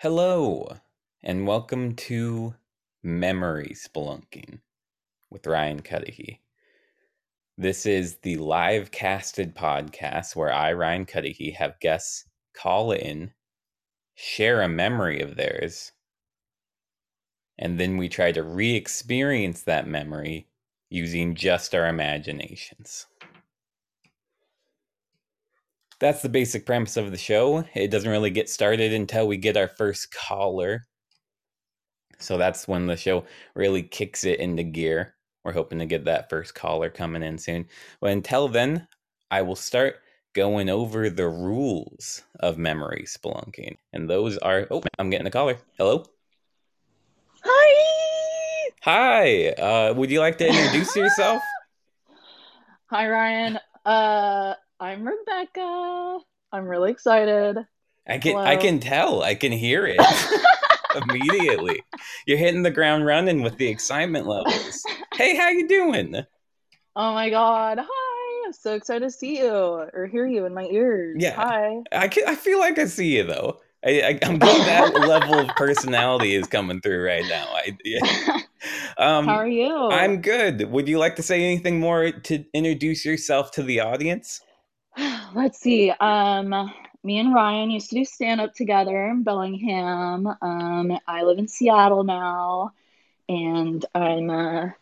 Hello, and welcome to Memory Spelunking with Ryan Cudahy. This is the live casted podcast where I, Ryan Cudahy, have guests call in, share a memory of theirs, and then we try to re experience that memory using just our imaginations. That's the basic premise of the show. It doesn't really get started until we get our first caller. So that's when the show really kicks it into gear. We're hoping to get that first caller coming in soon. But until then, I will start going over the rules of memory spelunking. And those are oh, I'm getting a caller. Hello? Hi. Hi. Uh, would you like to introduce yourself? Hi, Ryan. Uh, I'm Rebecca. I'm really excited. I can Hello. I can tell. I can hear it immediately. You're hitting the ground running with the excitement levels. Hey, how you doing? Oh my God. Hi. I'm so excited to see you or hear you in my ears. Yeah. Hi. I can, I feel like I see you though. I, I I'm getting that level of personality is coming through right now. I yeah. um How are you? I'm good. Would you like to say anything more to introduce yourself to the audience? Let's see. Um, me and Ryan used to do stand up together in Bellingham. Um, I live in Seattle now, and I'm a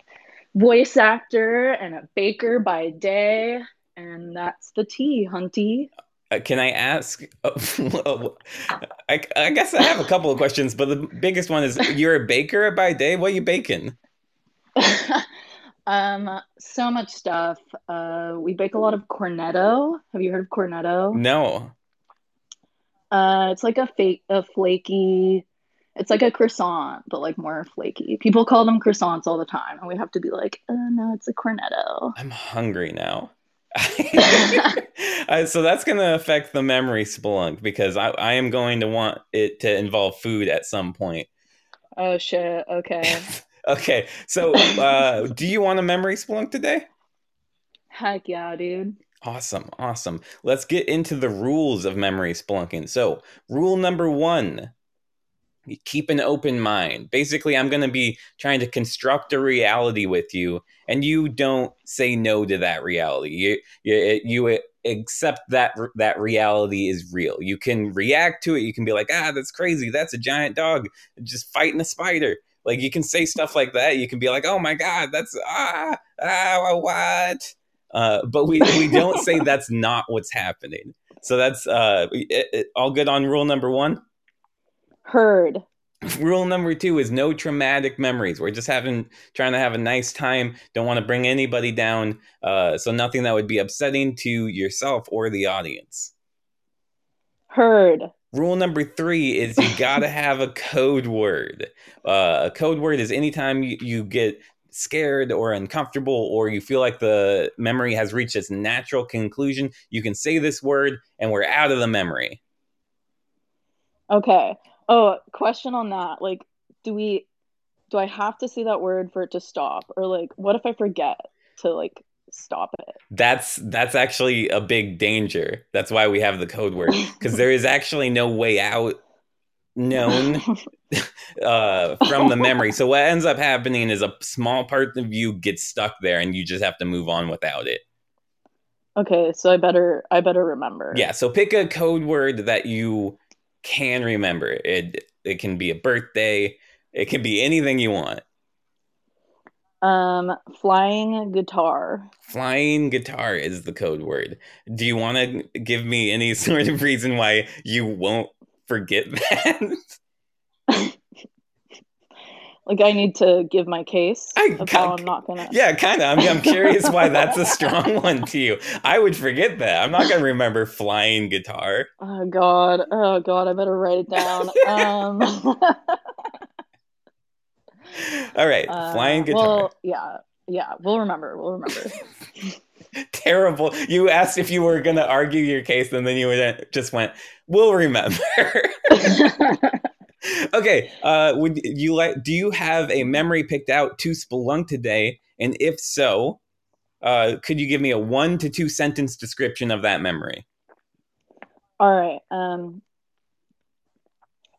voice actor and a baker by day, and that's the tea, Hunty. Uh, can I ask? I, I guess I have a couple of questions, but the biggest one is: You're a baker by day. What are you baking? um, so much stuff. Uh, we bake a lot of cornetto. Have you heard of cornetto? No. Uh, it's like a fake, a flaky. It's like a croissant, but like more flaky. People call them croissants all the time, and we have to be like, uh, no, it's a cornetto. I'm hungry now. Uh, so that's going to affect the memory spelunk because I, I am going to want it to involve food at some point. Oh shit. Okay. Okay, so uh, do you want a memory spelunk today? Heck yeah, dude. Awesome, awesome. Let's get into the rules of memory spelunking. So, rule number one keep an open mind. Basically, I'm going to be trying to construct a reality with you, and you don't say no to that reality. You, you, you accept that that reality is real. You can react to it. You can be like, ah, that's crazy. That's a giant dog just fighting a spider. Like you can say stuff like that. You can be like, "Oh my god, that's ah ah what?" Uh, but we we don't say that's not what's happening. So that's uh, it, it, all good on rule number one. Heard. Rule number two is no traumatic memories. We're just having trying to have a nice time. Don't want to bring anybody down. Uh, so nothing that would be upsetting to yourself or the audience. Heard. Rule number three is you gotta have a code word. Uh, a code word is anytime you, you get scared or uncomfortable or you feel like the memory has reached its natural conclusion, you can say this word and we're out of the memory. Okay. Oh, question on that. Like, do we do I have to say that word for it to stop? Or like what if I forget to like stop it? That's that's actually a big danger. That's why we have the code word because there is actually no way out known uh, from the memory. So what ends up happening is a small part of you gets stuck there, and you just have to move on without it. Okay, so I better I better remember. Yeah. So pick a code word that you can remember. It it can be a birthday. It can be anything you want. Um, flying guitar. Flying guitar is the code word. Do you want to give me any sort of reason why you won't forget that? like I need to give my case I, of how I'm not gonna. Yeah, kind of. I mean, I'm curious why that's a strong one to you. I would forget that. I'm not gonna remember flying guitar. Oh God! Oh God! I better write it down. um, All right, uh, flying guitar. Well, yeah, yeah. We'll remember. We'll remember. Terrible. You asked if you were gonna argue your case, and then you just went, "We'll remember." okay. Uh, would you like? Do you have a memory picked out to spelunk today? And if so, uh, could you give me a one to two sentence description of that memory? All right. Um,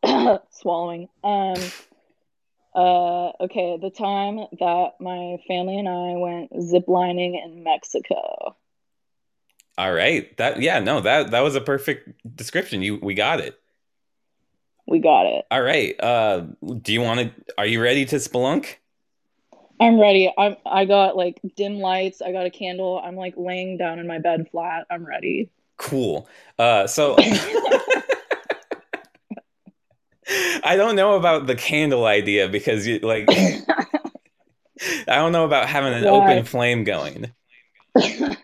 swallowing. Um, uh, okay, the time that my family and I went ziplining in Mexico. All right. That yeah, no, that that was a perfect description. You we got it. We got it. All right. Uh do you want to are you ready to spelunk? I'm ready. I'm I got like dim lights, I got a candle. I'm like laying down in my bed flat. I'm ready. Cool. Uh so I don't know about the candle idea because you like I don't know about having an Why? open flame going.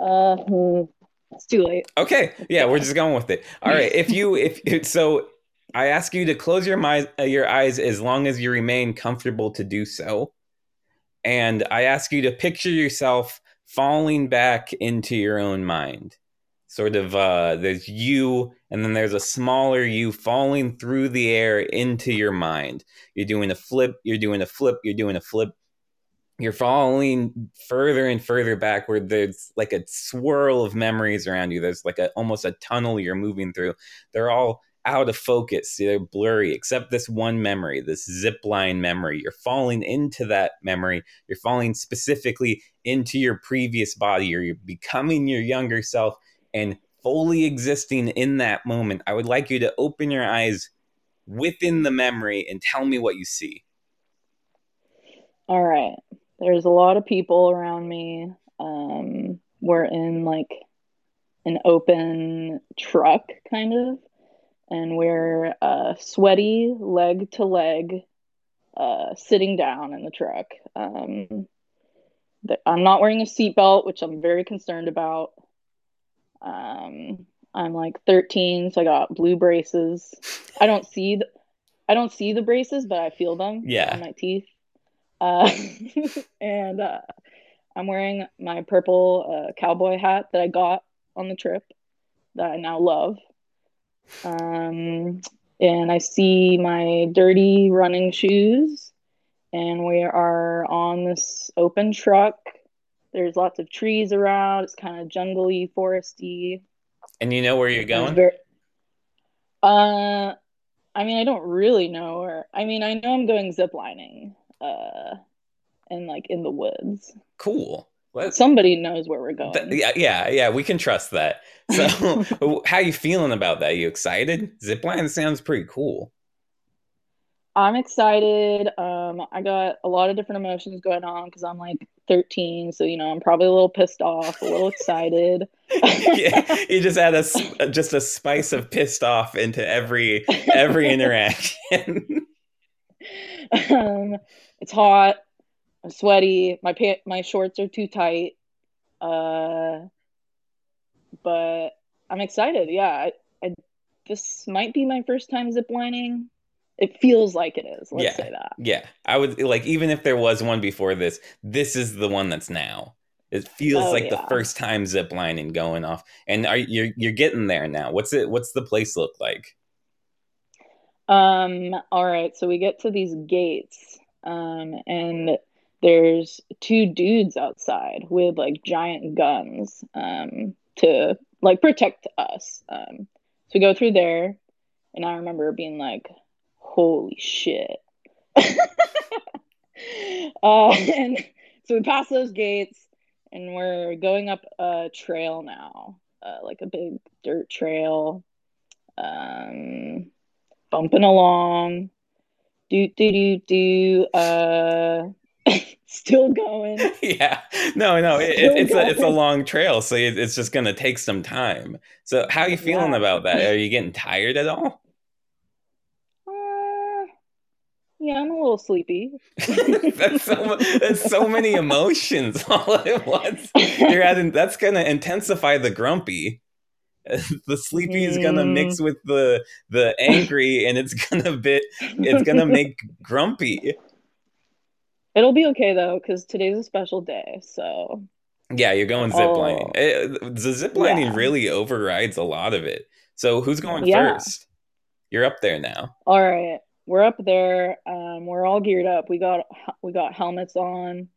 Uh, hmm, it's too late. Okay, yeah, we're just going with it. All right, if you if if- so, I ask you to close your mind, uh, your eyes as long as you remain comfortable to do so, and I ask you to picture yourself falling back into your own mind. Sort of, uh, there's you, and then there's a smaller you falling through the air into your mind. You're doing a flip. You're doing a flip. You're doing a flip. You're falling further and further backward. There's like a swirl of memories around you. There's like a almost a tunnel you're moving through. They're all out of focus. They're blurry, except this one memory, this zip line memory. You're falling into that memory. You're falling specifically into your previous body, or you're becoming your younger self and fully existing in that moment. I would like you to open your eyes within the memory and tell me what you see. All right. There's a lot of people around me. Um, we're in like an open truck, kind of, and we're uh, sweaty, leg to leg, uh, sitting down in the truck. Um, I'm not wearing a seatbelt, which I'm very concerned about. Um, I'm like 13, so I got blue braces. I don't see the, I don't see the braces, but I feel them Yeah. on my teeth. Uh, and uh, I'm wearing my purple uh, cowboy hat that I got on the trip that I now love. Um, and I see my dirty running shoes, and we are on this open truck. There's lots of trees around. It's kind of jungly, foresty. And you know where you're going? Uh, I mean, I don't really know where. I mean, I know I'm going ziplining, uh, and like in the woods. Cool. Let's, Somebody knows where we're going. Th- yeah, yeah, yeah, we can trust that. So, how you feeling about that? You excited? Zipline sounds pretty cool. I'm excited. Um, I got a lot of different emotions going on because I'm like 13, so you know, I'm probably a little pissed off, a little excited. yeah, you just add a just a spice of pissed off into every every interaction. um, it's hot. I'm sweaty. My pa- my shorts are too tight. Uh, but I'm excited. Yeah, I, I, this might be my first time ziplining. It feels like it is. Let's Yeah. say that. yeah, I would like even if there was one before this, this is the one that's now. It feels Oh, like the first time ziplining going off, and are you're you're getting there now? What's it? What's the place look like? Um, all right, so we get to these gates, um, and there's two dudes outside with like giant guns, um, to like protect us. Um, so we go through there, and I remember being like, "Holy shit!" uh, and so we pass those gates, and we're going up a trail now, uh, like a big dirt trail. Um, bumping along. Do do do do. Uh, still going. yeah no no it, it's a it's a long trail so it, it's just gonna take some time so how are you feeling Yeah. about that are you getting tired at all Uh, yeah, I'm a little sleepy. that's so that's so many emotions all at once you're adding that's gonna intensify the grumpy the sleepy is gonna Mm. mix with the the angry and it's gonna bit it's gonna make grumpy It'll be okay though, because today's a special day. So yeah you're going ziplining Oh. The ziplining Yeah. really overrides a lot of it so who's going Yeah. first you're up there now all right, we're up there. Um, we're all geared up. We got we got helmets on.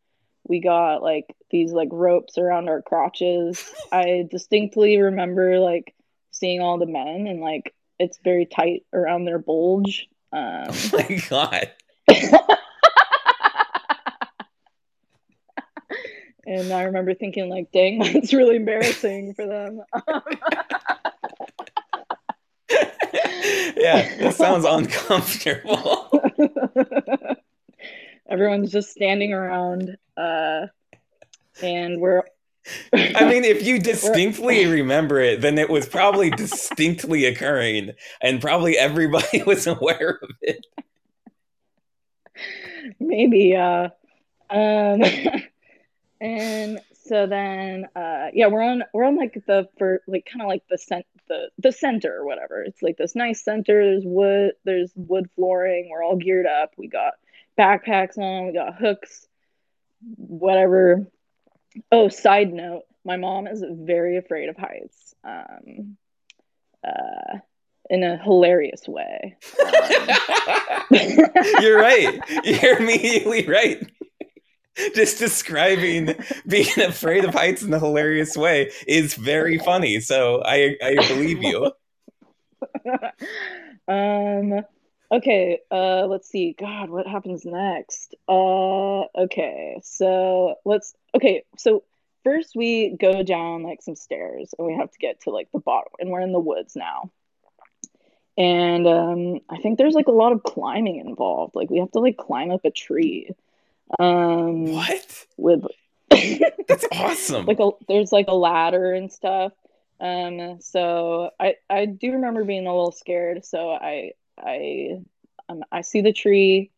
We got like these like ropes around our crotches. I distinctly remember like seeing all the men and like it's very tight around their bulge. Um, oh my god. and I remember thinking, like, dang, that's really embarrassing for them. Yeah, that sounds uncomfortable. Everyone's just standing around, uh, and we're. I mean, if you distinctly remember it, then it was probably distinctly occurring, and probably everybody was aware of it. Maybe, uh, um, and so then uh yeah we're on we're on like the for like kind of like the cent the the center or whatever. It's like this nice center there's wood there's wood flooring we're all geared up. We got backpacks on we got hooks whatever. Oh side note my mom is very afraid of heights um uh in a hilarious way. Um, you're right. You're immediately right just describing being afraid of heights in a hilarious way is very funny. So I I believe you. um okay, uh let's see. God, what happens next? Uh okay. So let's okay, so first we go down like some stairs and we have to get to like the bottom and we're in the woods now. And um I think there's like a lot of climbing involved. Like we have to like climb up a tree. Um, what? With that's awesome. like a, there's like a ladder and stuff. Um, so I I do remember being a little scared. So I I um, I see the tree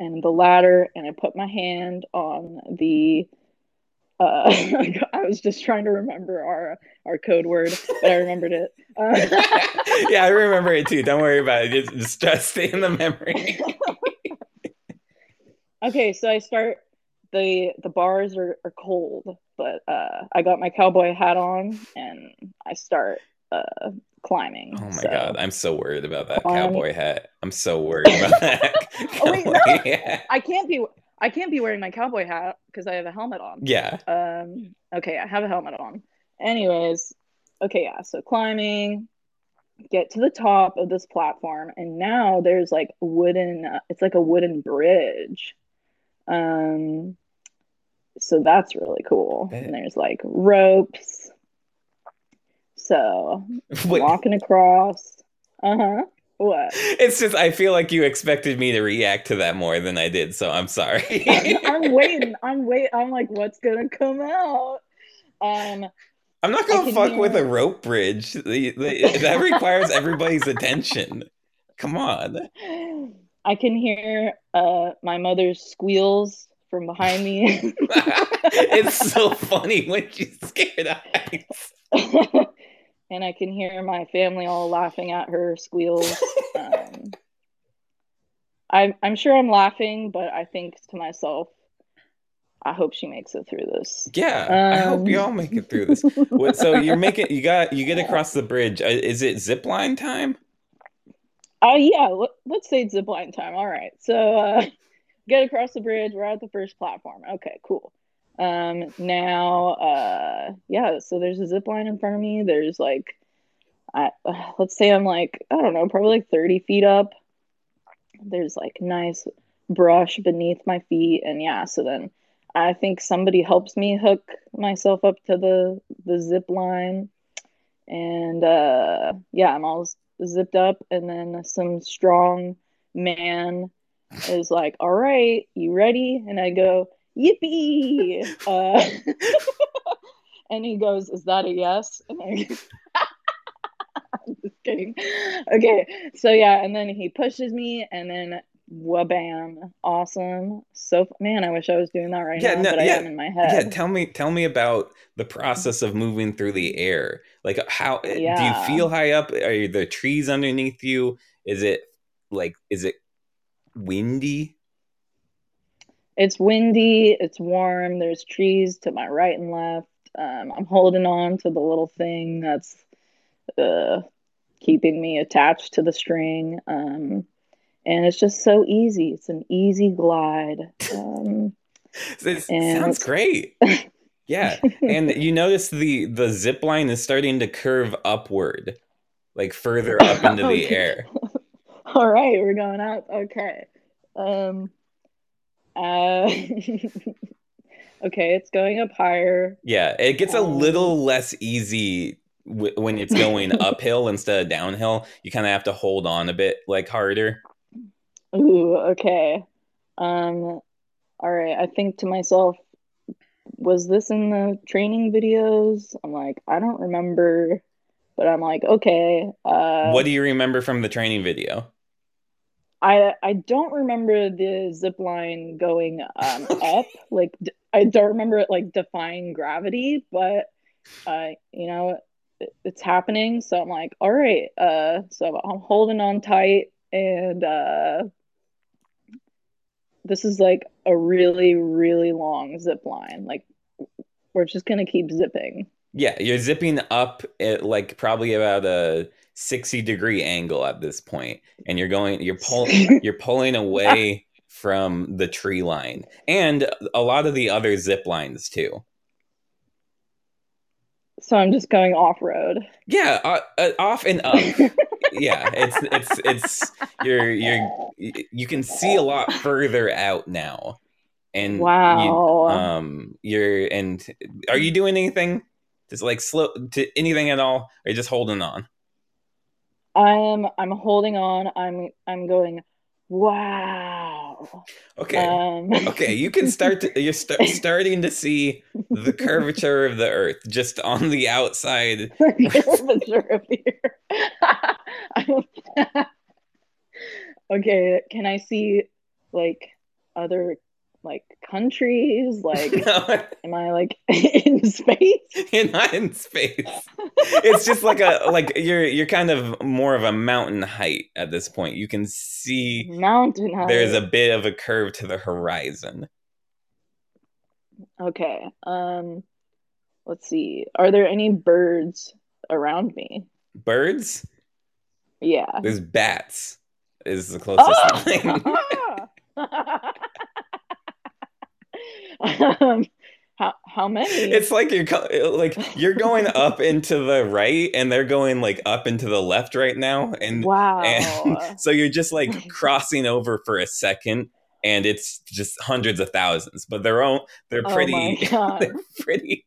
and the ladder, and I put my hand on the. Uh, I was just trying to remember our our code word, but I remembered it. Uh, yeah, I remember it too. Don't worry about it. Just, just stay in the memory. Okay, so I start the the bars are, are cold, but uh, I got my cowboy hat on and I start uh, climbing. Oh my so. god, I'm so worried about that um, cowboy hat. I'm so worried about that. oh wait, no, I can't be. I can't be wearing my cowboy hat because I have a helmet on. Yeah. Um. Okay, I have a helmet on. Anyways, okay, yeah. So climbing, get to the top of this platform, and now there's like wooden. Uh, it's like a wooden bridge um, so that's really cool. And there's like ropes. So Wait. walking across. Uh huh. What? It's just I feel like you expected me to react to that more than I did, so I'm sorry. I'm waiting. I'm wait. I'm like, what's gonna come out? Um, I'm not gonna fuck hear... with a rope bridge. that requires everybody's attention. Come on. I can hear uh, my mother's squeals from behind me. it's so funny when she's scared eyes. and I can hear my family all laughing at her squeals. Um, I'm, I'm sure I'm laughing, but I think to myself, I hope she makes it through this. Yeah, um, I hope you all make it through this. so you're making you got you get across the bridge. Uh, is it zip line time? Oh yeah, let, us say zip line time. All right, so uh, get across the bridge. We're at the first platform. Okay, cool. Um, now, uh, yeah, so there's a zip line in front of me. There's like, I, uh, let's say I'm like, I don't know, probably like 30 feet up. There's like nice brush beneath my feet, and yeah, so then I think somebody helps me hook myself up to the the zip line, and uh, yeah, I'm all zipped up, and then some strong man is like, "All right, you ready?" And I go, "Yippee!" Uh, and he goes, "Is that a yes?" And I. I'm just kidding. Okay, so yeah, and then he pushes me, and then wabam, awesome. So man, I wish I was doing that right yeah, now, no, but yeah, I am in my head. Yeah, tell me, tell me about the process of moving through the air. Like, how yeah. do you feel high up? Are the trees underneath you? Is it like, is it windy? It's windy. It's warm. There's trees to my right and left. Um, I'm holding on to the little thing that's uh, keeping me attached to the string. Um, and it's just so easy. It's an easy glide. Um, it sounds great. yeah, and you notice the the zip line is starting to curve upward. like further up into the air. All right, we're going up. Okay. Um. Uh. okay, it's going up higher. Yeah, it gets a Um, little less easy w- when it's going uphill instead of downhill. You kind of have to hold on a bit like harder. Ooh. Okay. Um. All right. I think to myself, was this in the training videos? I'm like, I don't remember, but I'm like, okay. Uh. what do you remember from the training video? I I don't remember the zip line going um, up. Like I don't remember it like defying gravity, but uh, you know, it, it's happening. So I'm like, all right. Uh, so I'm holding on tight, and uh, this is like a really really long zip line. Like we're just gonna keep zipping. Yeah, you're zipping up at like probably about a 60 degree angle at this point, and you're going, you're pulling, you're pulling away from the tree line and a lot of the other zip lines too. So I'm just going off road. Yeah, uh, uh, off and up. yeah, it's it's it's you're you're you can see a lot further out now, and Wow. You, um, you're and are you doing anything? Just like slow to anything at all? Or you just holding on? I'm I'm holding on. I'm I'm going. Wow. Okay, Um, okay, you can start. To, you're st- starting to see the curvature of the Earth just on the outside. curvature of the earth. Okay, can I see like other like countries? Like, am I like in space? You're not in space. It's just like a like you're you're kind of more of a mountain height at this point. You can see Mountain height. there's a bit of a curve to the horizon. Okay. Um, let's see. Are there any birds around me? Birds? Yeah. There's bats. Is the closest thing. um, how how many? It's like you're like you're going up into the right, and they're going like up into the left right now, and wow. and so you're just like crossing over for a second, and it's just hundreds of thousands, but they're all they're oh pretty. god. they're pretty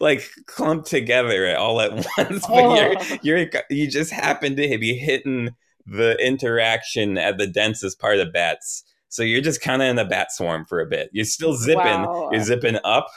like clumped together all at once but Oh. you're you're you just happen to be hitting the interaction at the densest part of bats so you're just kind of in a bat swarm for a bit you're still zipping Wow. you're zipping up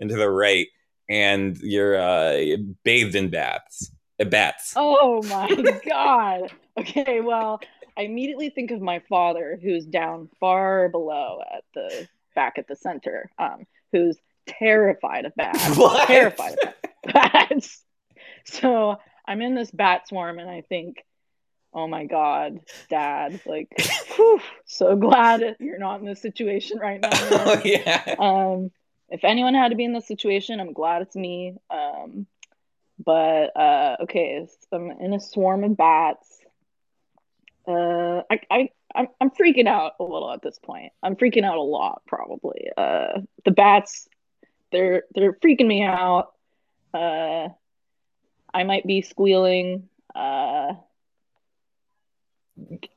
and to the right and you're uh bathed in bats uh, bats Oh my god. Okay, well, I immediately think of my father who's down far below at the back at the center, um, who's terrified of bats. What? Terrified of bats. So I'm in this bat swarm and I think, oh my god, dad, like whew, so glad you're not in this situation right now. oh yeah. Um if anyone had to be in this situation i'm glad it's me um but uh okay so i'm in a swarm of bats uh i i I'm, I'm freaking out a little at this point. I'm freaking out a lot probably. Uh the bats they're they're freaking me out. Uh i might be squealing. Uh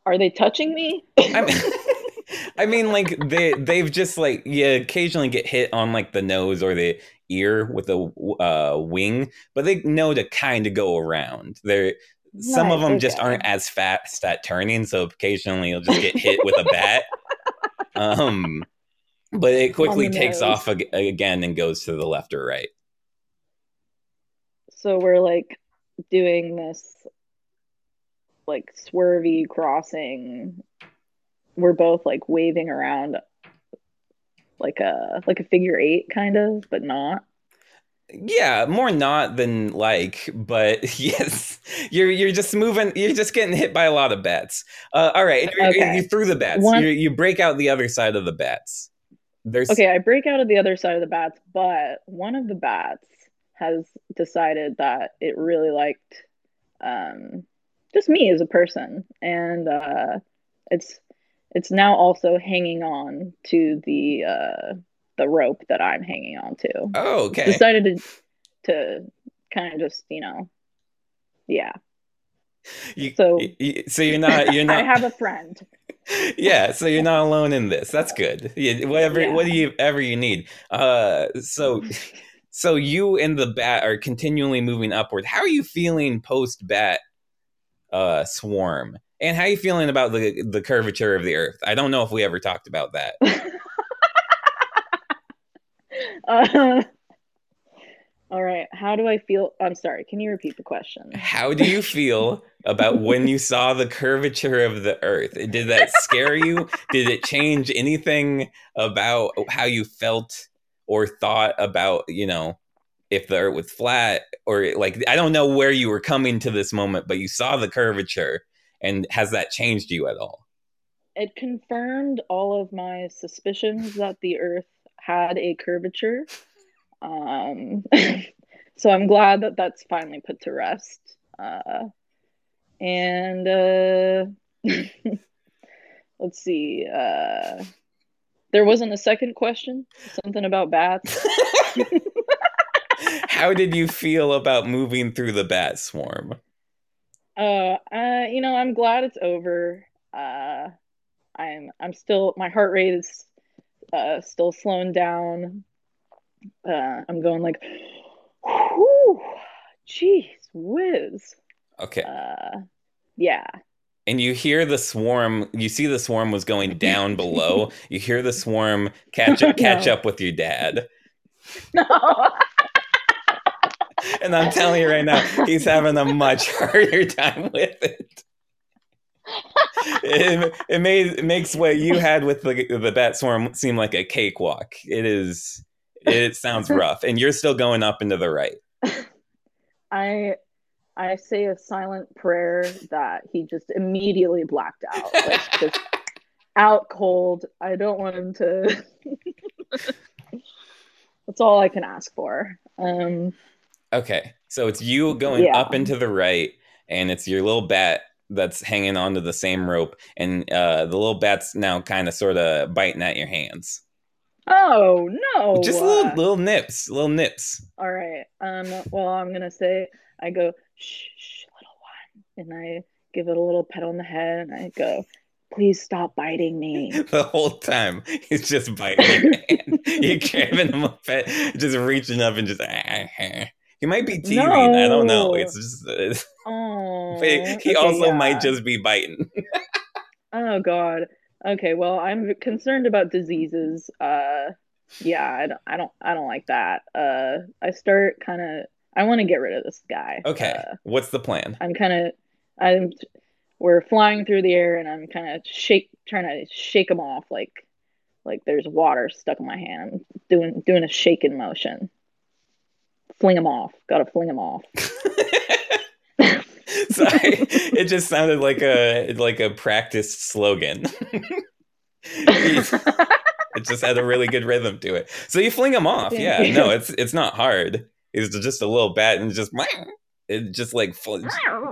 are they touching me I mean, I mean, like they they've just like you occasionally get hit on like the nose or the ear with a uh, wing, but they know to kind of go around. They're some of them just aren't as fast at turning, so occasionally you'll just get hit with a bat. Um, but it quickly takes off ag- again and goes to the left or right. So we're like doing this like swervy crossing. We're both like waving around like a like a figure eight kind of, but not. Yeah, more not than like, but yes, you're you're just moving. You're just getting hit by a lot of bats. Uh, all right, you- Okay. you threw the bats. One- You, you break out the other side of the bats. There's Okay, I break out of the other side of the bats, but one of the bats has decided that it really liked um just me as a person and uh it's it's now also hanging on to the uh the rope that I'm hanging on to. oh okay. decided to to kind of just you know yeah You, So- you- so you're not you're not I have a friend. yeah so you're not alone in this that's good yeah, whatever Yeah. what do you ever you need uh so so you and the bat are continually moving upward how are you feeling post bat uh swarm and how are you feeling about the the curvature of the earth i don't know if we ever talked about that Uh, all right. How do I feel? I'm sorry. Can you repeat the question? how do you feel about when you saw the curvature of the earth did that scare you did it change anything about how you felt or thought about you know if the earth was flat or like i don't know where you were coming to this moment but you saw the curvature and has that changed you at all It confirmed all of my suspicions that the Earth had a curvature. Um, so I'm glad that that's finally put to rest. Uh, and uh, let's see. Uh, there wasn't a second question. Something about bats. how did you feel about moving through the bat swarm Uh, uh, you know, I'm glad it's over. Uh, I'm I'm still my heart rate is uh still slowing down. Uh, I'm going like, whew, jeez, whiz. okay Uh, yeah. and you hear the swarm you see the swarm was going down below you hear the swarm catch up catch No. up with your dad No. And i'm telling you right now he's having a much harder time with it it, it made it makes what you had with the the bat swarm seem like a cakewalk it is it sounds rough and you're still going up into the right I I say a silent prayer that he just immediately blacked out, like just out cold. I don't want him to. That's all I can ask for. Um, okay so it's you going Yeah. up into the right and it's your little bat that's hanging onto the same rope and uh the little bat's now kind of sort of biting at your hands oh no! just little little nips little nips All right. Um. Well, I'm gonna say I go shh, shh, little one, and I give it a little pet on the head, and I go, please stop biting me. the whole time he's just biting your hand. You're giving him a pet, just reaching up and just. He might be teasing. I don't know. It's just. It's, Oh. but he okay, also yeah. might just be biting. Oh God. Okay. Well, I'm concerned about diseases. Uh, yeah, I don't, I don't, I don't like that. Uh, I start kind of. I want to get rid of this guy. Okay, Uh, what's the plan? I'm kind of. I'm. We're flying through the air, and I'm kind of shake, trying to shake him off, like, like there's water stuck in my hand. I'm doing doing a shaking motion. Fling him off. Got to fling him off. Sorry, it just sounded like a like a practice slogan. it just had a really good rhythm to it. So you fling him off. Yeah, no, it's it's not hard. It's just a little bat and just it just like fl-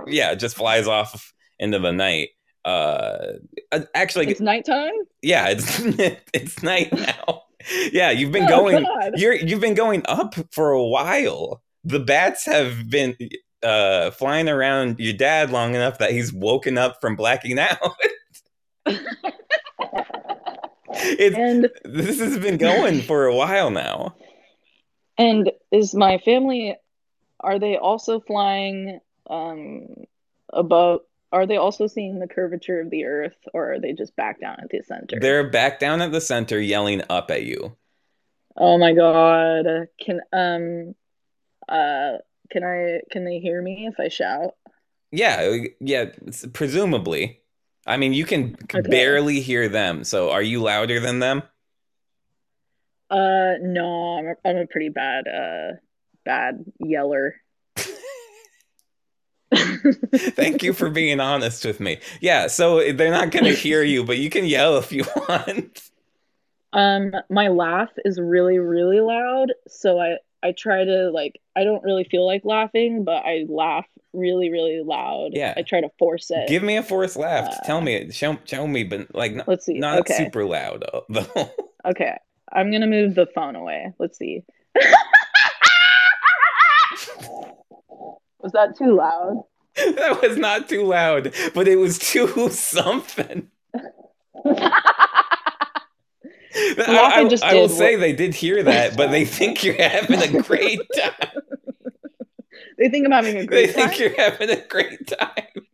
yeah, just flies off into the night. Uh, uh, actually, it's nighttime. yeah, it's it's night now. Yeah, you've been Oh, going. God. You're you've been going up for a while. The bats have been uh, flying around your dad long enough that he's woken up from blacking out. it's And this has been going for a while now. And is my family are they also flying um above are they also seeing the curvature of the earth or are they just back down at the center? They're back down at the center, yelling up at you. oh my god. Can um uh can I can they hear me if I shout? Yeah, yeah, presumably. I mean, you can Okay. barely hear them. So, are you louder than them? Uh no, I'm a, I'm a pretty bad uh bad yeller. Thank you for being honest with me. Yeah, so they're not going to hear you, but you can yell if you want. Um, my laugh is really, really loud, so I I try to like I don't really feel like laughing, but I laugh really, really loud. Yeah. I try to force it. Give me a forced laugh. Uh, Tell me, show, show me, but like not, Let's see. not okay. super loud uh, though. Okay. I'm gonna move the phone away. Let's see. Was that too loud? that was not too loud, but it was too something. I, I, I will say they did hear that, but they think you're having a great time. They think I'm having a They great think you're having a great time.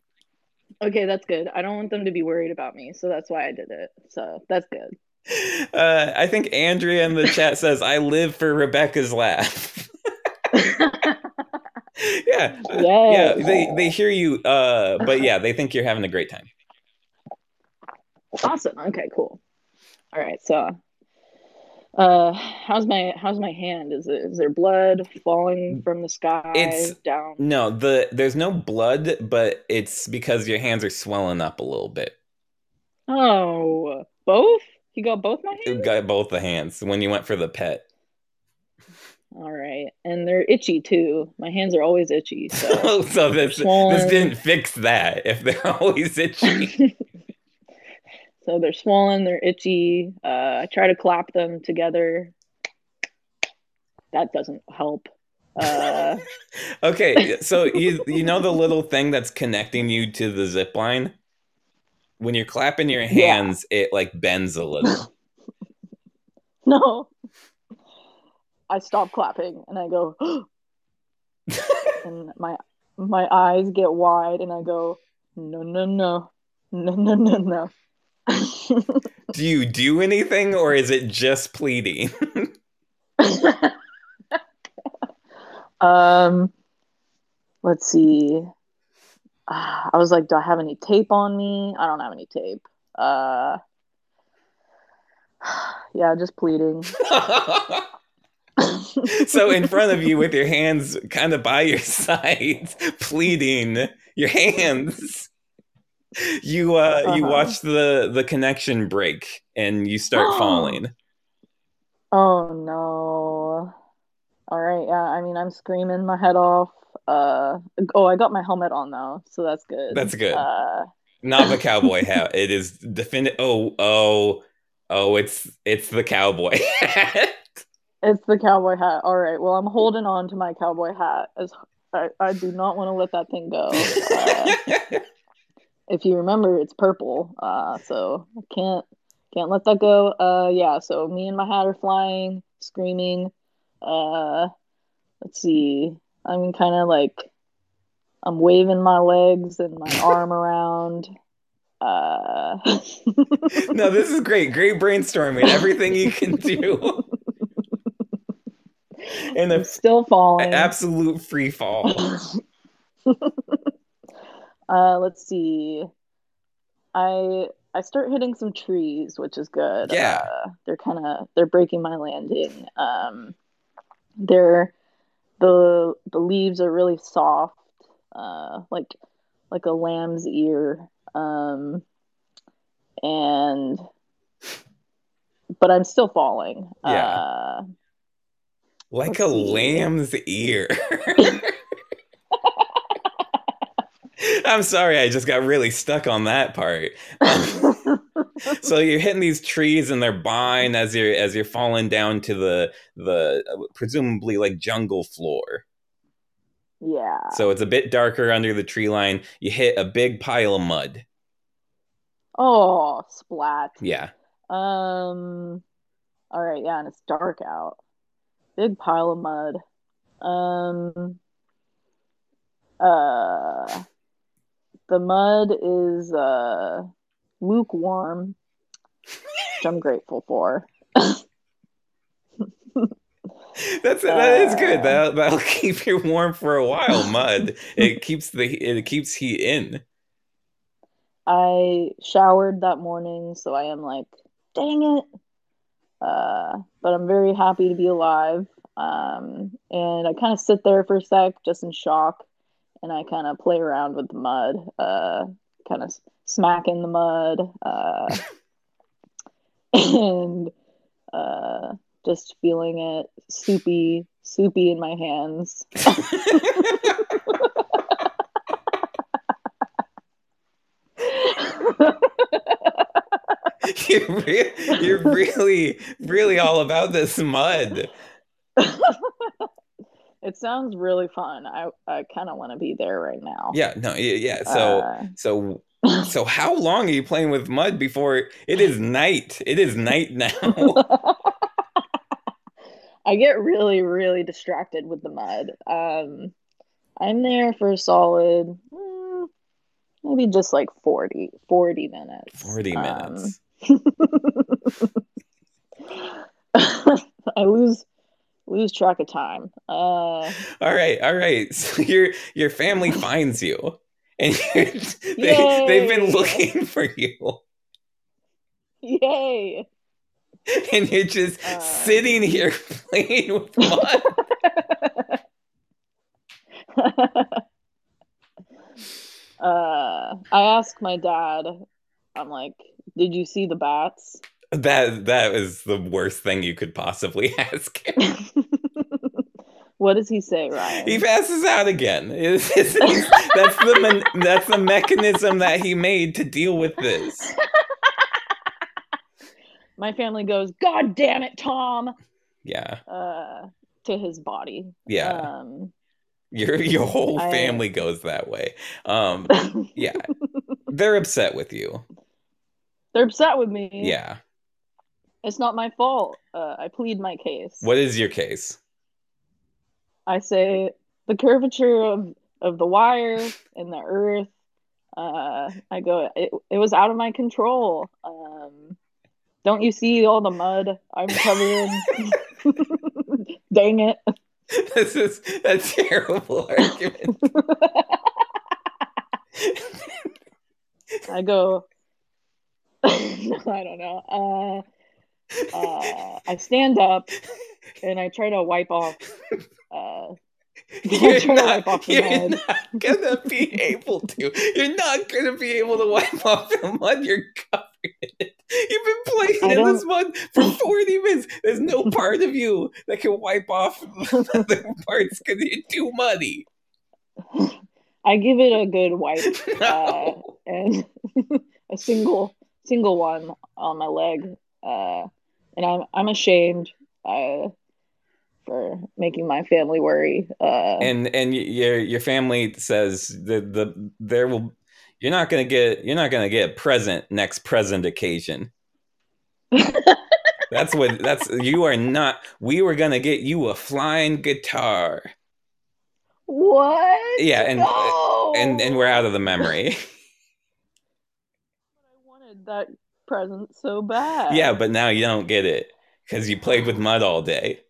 Okay, that's good. I don't want them to be worried about me, so that's why I did it. So that's good. Uh, I think Andrea in the chat says, "I live for Rebecca's laugh." yeah, Yes. yeah. They they hear you, uh, but yeah, they think you're having a great time. Awesome. Okay, cool. All right, so uh how's my how's my hand? Is it is there blood falling from the sky It's- down? No, the there's no blood, but it's because your hands are swelling up a little bit. Oh, both? You got both my You hands? got both the hands when you went for the pet. All right. And they're itchy too. My hands are always itchy, so so this this didn't fix that. If they're always itchy, so they're swollen, they're itchy. Uh I try to clap them together. That doesn't help. Uh okay. So you you know the little thing that's connecting you to the zip line. When you're clapping your Yeah. hands, it like bends a little. no. I stop clapping and I go and my my eyes get wide and I go no no no no no no no. do you do anything, or is it just pleading? um let's see. Ah, I was like, do I have any tape on me? I don't have any tape. Uh yeah, just pleading. so in front of you with your hands kind of by your sides pleading your hands you uh you Uh-huh. watch the the connection break and you start falling Oh no. All right, yeah, I mean I'm screaming my head off. Uh oh, I got my helmet on though, so that's good. That's good. Uh not the cowboy hat it is definite oh oh oh it's it's the cowboy hat it's the cowboy hat. All right. Well, I'm holding on to my cowboy hat as I, I do not want to let that thing go. Uh, if you remember, it's purple. Uh so I can't can't let that go. Uh yeah, so me and my hat are flying, screaming. Uh let's see. I'm kind of like I'm waving my legs and my arm around. Uh no this is great great brainstorming everything you can do in I'm still falling. absolute free fall uh let's see. I I start hitting some trees, which is good. Yeah. Uh, they're kind of they're breaking my landing. Um they're the the leaves are really soft. Uh like like a lamb's ear. Um and but I'm still falling. Yeah. Uh like a lamb's ear. I'm sorry, I just got really stuck on that part. so you're hitting these trees and they're buying as you're as you're falling down to the the uh, presumably like jungle floor. yeah. So it's a bit darker under the tree line. You hit a big pile of mud. Oh, splat. Yeah. Um, all right, yeah, and it's dark out. Big pile of mud. Um, uh, the mud is uh lukewarm, which I'm grateful for. That's that is good. Uh. That that'll keep you warm for a while. Mud. It keeps the it keeps heat in. I showered that morning, so I am like, dang it. Uh, but I'm very happy to be alive. Um, and I kind of sit there for a sec, just in shock, and I kind of play around with the mud, uh, kind of smack in the mud, uh, and uh, just feeling it soupy, soupy in my hands. you're, re- you're really really all about this mud. it sounds really fun. I I kind of want to be there right now. Yeah, no, yeah, yeah. So Uh, so so how long are you playing with mud before it is night? It is night now. I get really, really distracted with the mud. Um, I'm there for a solid, mm, maybe just like 40, 40 minutes. 40 Um, minutes. I lose lose track of time. Uh, All right, all right. So your your family finds you, and they they've been looking for you, yay! and you're just Uh. sitting here playing with mud. uh, I asked my dad. I'm like, "Did you see the bats?" That that is the worst thing you could possibly ask. what does he say, Ryan? He passes out again. It's- it's- it's- that's the that's the mechanism that he made to deal with this. my family goes, "God damn it, Tom!" Yeah, Uh, to his body. yeah. Um, Your your whole I- family goes that way. Um, yeah, they're upset with you. They're upset with me. Yeah. It's not my fault. Uh, I plead my case. What is your case? I say the curvature of, of the wire and the earth. Uh, I go, it, it was out of my control. Um, don't you see all the mud I'm covered in? Dang it. This is a terrible argument. I go, I don't know. Uh, uh, I stand up and I try to wipe off. Uh, You're not, you're mud. not gonna be able to. You're not gonna be able to wipe off the mud. You're covered in it. You've been playing in this mud for 40 minutes. There's no part of you that can wipe off the parts because you're too muddy. I give it a good wipe uh, and a single single one on my leg. Uh, and I'm I'm ashamed uh, for making my family worry. Uh, and and your your family says that the there will you're not gonna get you're not gonna get a present next present occasion. That's what that's you are not. We were gonna get you a flying guitar. what? Yeah, and- No! and and we're out of the memory. Wanted that present so bad. yeah, but now you don't get it because you played with mud all day.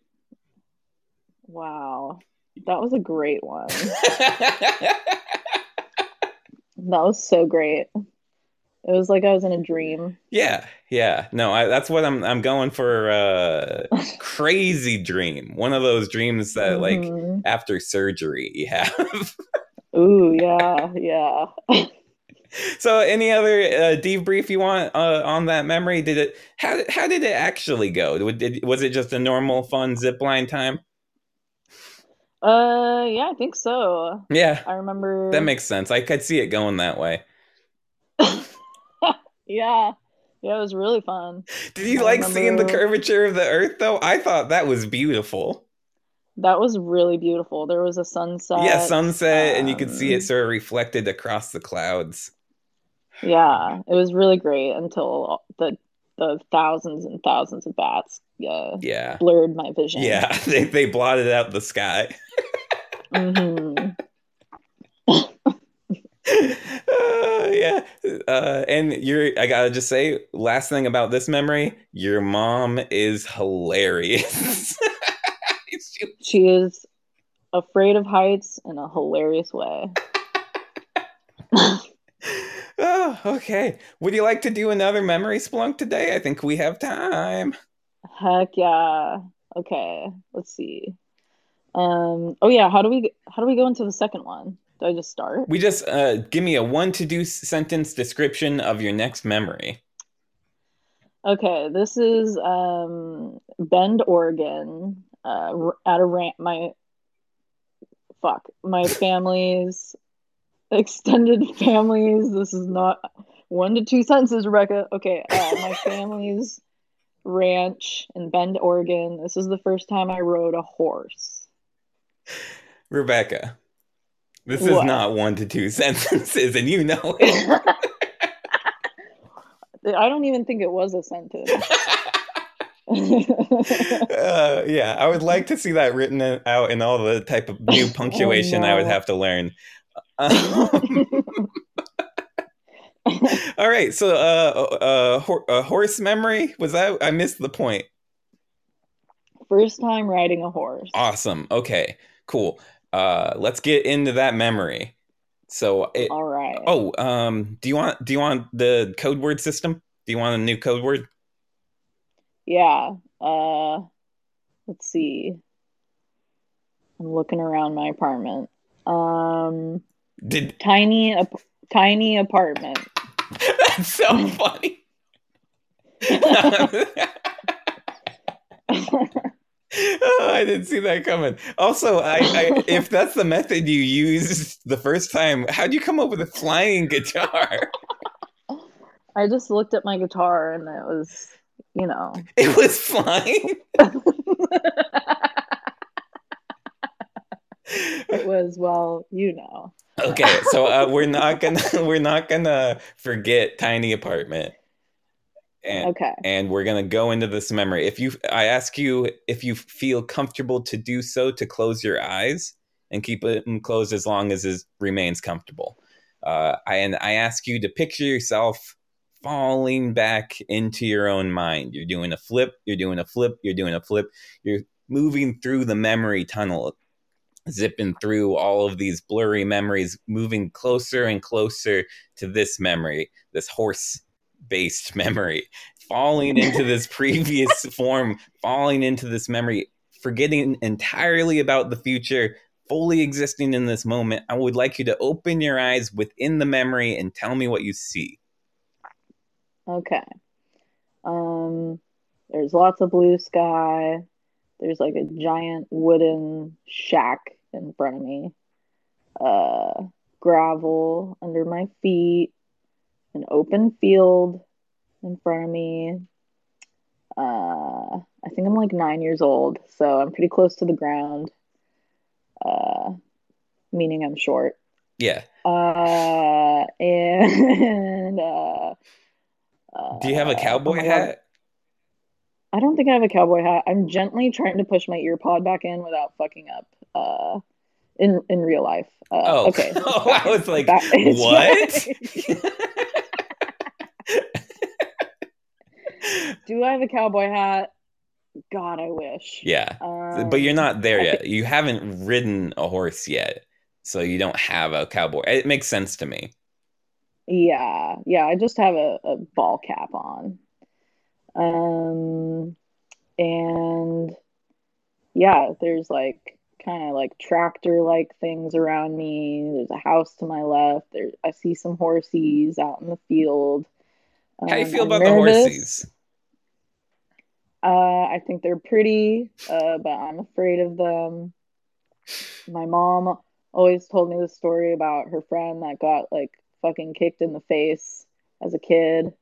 Wow, that was a great one. That was so great. It was like I was in a dream. yeah, yeah. No, I, that's what I'm. I'm going for. a crazy dream. One of those dreams that like Mhm. after surgery you have. Ooh, yeah, yeah. So, any other uh, debrief you want uh, on that memory? Did it? How did how did it actually go? Did, was it just a normal fun zip line time? Uh, yeah, I think so. Yeah, I remember. that makes sense. I could see it going that way. yeah, yeah, it was really fun. Did you I like seeing the curvature of the Earth though? I thought that was beautiful. That was really beautiful. There was a sunset. yeah, sunset, and you could see it um, sort of reflected across the clouds. Yeah, it was really great until the the thousands and thousands of bats uh, Yeah, blurred my vision. yeah. They they blotted out the sky. hmm uh, yeah. Uh, and you're, I gotta just say, last thing about this memory, your mom is hilarious. She- She is afraid of heights in a hilarious way. Oh, okay. Would you like to do another memory splunk today? I think we have time. Heck yeah. Okay, let's see. Um. Oh yeah. How do we how do we go into the second one? Do I just start? We just uh, give me a one to do sentence description of your next memory. Okay, this is um Bend, Oregon. Uh, at a rant, my fuck, my family's extended families. This is not one to two sentences, Rebecca. Okay, uh, my family's ranch in Bend, Oregon. This is the first time I rode a horse. Rebecca, this is not one to two sentences, and you know it. I don't even think it was a sentence. uh, yeah, I would like to see that written out in all the type of new punctuation I would Oh, have to learn. Um, all right, so uh, uh, hor- uh, horse memory was that? I missed the point. First time riding a horse. Awesome. Okay, cool. Uh, let's get into that memory. So, it, All right. oh, um, do you want do you want the code word system? Do you want a new code word? Yeah. Uh, let's see. I'm looking around my apartment. Um, Did tiny, ap- tiny apartment. that's so funny. Oh, I didn't see that coming. Also, I, I if that's the method you used the first time, how'd you come up with a flying guitar? I just looked at my guitar and it was, you know. It was flying. it was well, you know. Okay, so uh, we're not gonna we're not gonna forget tiny apartment, and Okay. and we're gonna go into this memory. If you, I ask you if you feel comfortable to do so, to close your eyes and keep them closed as long as it remains comfortable. Uh, I, and I ask you to picture yourself falling back into your own mind. You're doing a flip. You're doing a flip. You're doing a flip. You're moving through the memory tunnel zipping through all of these blurry memories, moving closer and closer to this memory, this horse based memory, falling into this previous form, falling into this memory, forgetting entirely about the future, fully existing in this moment. I would like you to open your eyes within the memory and tell me what you see. Okay. Um, there's lots of blue sky. There's like a giant wooden shack in front of me. Uh, gravel under my feet. An open field in front of me. Uh, I think I'm like nine years old, so I'm pretty close to the ground. Uh, meaning I'm short. Yeah. Uh, and uh, uh, Do you have a cowboy hat? I don't think I have a cowboy hat. I'm gently trying to push my ear pod back in without fucking up. Uh, in in real life. Uh, Oh, okay. oh, I was like, That- what? Do I have a cowboy hat? God, I wish. yeah. Um, but you're not there yet. You haven't ridden a horse yet, so you don't have a cowboy. It makes sense to me. Yeah, yeah. I just have a, a ball cap on. Um, and yeah, there's like kind of like tractor like things around me. There's a house to my left. There, I see some horses out in the field. How do you Um, feel I'm about nervous. the horses? Uh, I think they're pretty, uh, but I'm afraid of them. My mom always told me the story about her friend that got like fucking kicked in the face as a kid,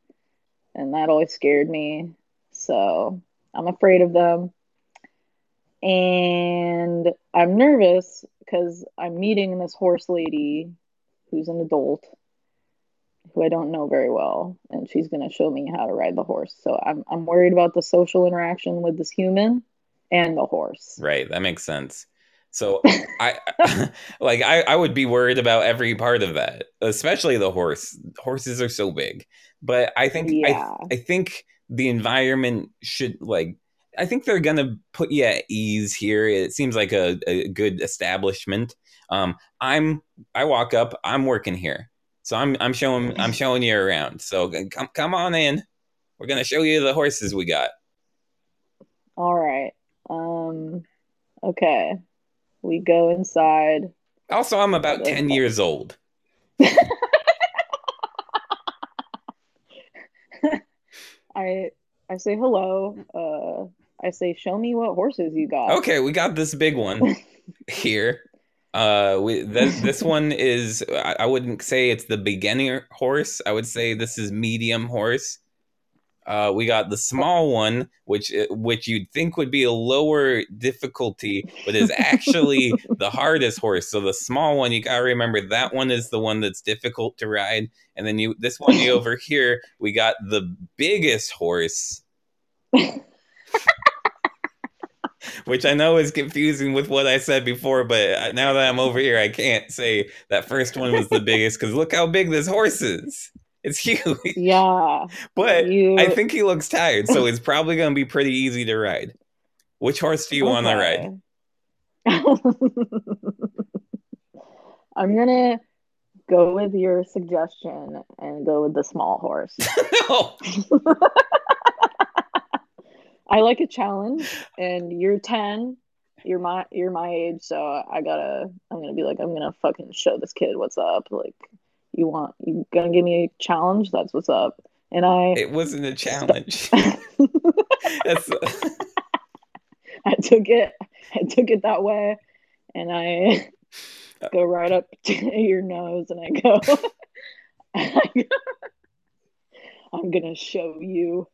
and that always scared me. So I'm afraid of them. And I'm nervous because I'm meeting this horse lady who's an adult who I don't know very well, and she's going to show me how to ride the horse. So I'm I'm worried about the social interaction with this human and the horse. Right, that makes sense. So I like I, I would be worried about every part of that, especially the horse. Horses are so big. But I think Yeah. I I think the environment should like I think they're gonna put you at ease here. It seems like a, a good establishment. Um I'm I walk up, I'm working here. So I'm I'm showing I'm showing you around. So come come on in. We're gonna show you the horses we got. All right. Um okay. We go inside. Also, I'm about Okay. 10 years old. I I say hello. Uh I say show me what horses you got. Okay, we got this big one here. Uh, we, th- this one is I, I wouldn't say it's the beginner horse. I would say this is medium horse. Uh, we got the small one, which uh, which you'd think would be a lower difficulty, but is actually the hardest horse. So the small one, you gotta remember that one is the one that's difficult to ride, and then you this one you over here, we got the biggest horse. which I know is confusing with what I said before, but now that I'm over here, I can't say that first one was the biggest because look how big this horse is. It's huge. Yeah. But You- I think he looks tired, so it's probably going to be pretty easy to ride. Which horse do you want to ride? I'm gonna go with your suggestion and go with the small horse. no. I like a challenge, and you're 10. You're my you're my age, so I gotta. I'm gonna be like, I'm gonna fucking show this kid what's up. Like, you want you gonna give me a challenge? That's what's up. And I It wasn't a challenge. That's I took it. I took it that way, and I go right up to your nose, and I go. I'm gonna show you.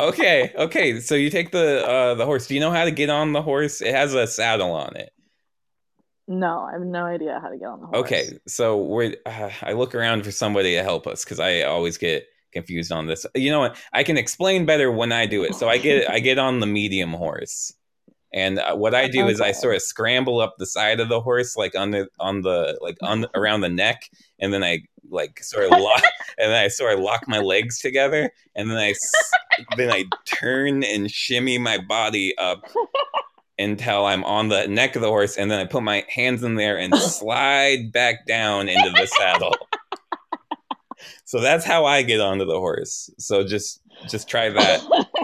okay. Okay, so you take the uh, the horse. Do you know how to get on the horse? It has a saddle on it. No, I have no idea how to get on the horse. Okay, so we're. Uh, I look around for somebody to help us because I always get confused on this. You know what? I can explain better when I do it. So I get I get on the medium horse, and uh, what I do is I sort of scramble up the side of the horse, like on the on the like on around the neck, and then I like sort of lock, and then I sort of lock my legs together, and then I then I turn and shimmy my body up until I'm on the neck of the horse, and then I put my hands in there and slide back down into the saddle. so that's how I get onto the horse. So just just try that.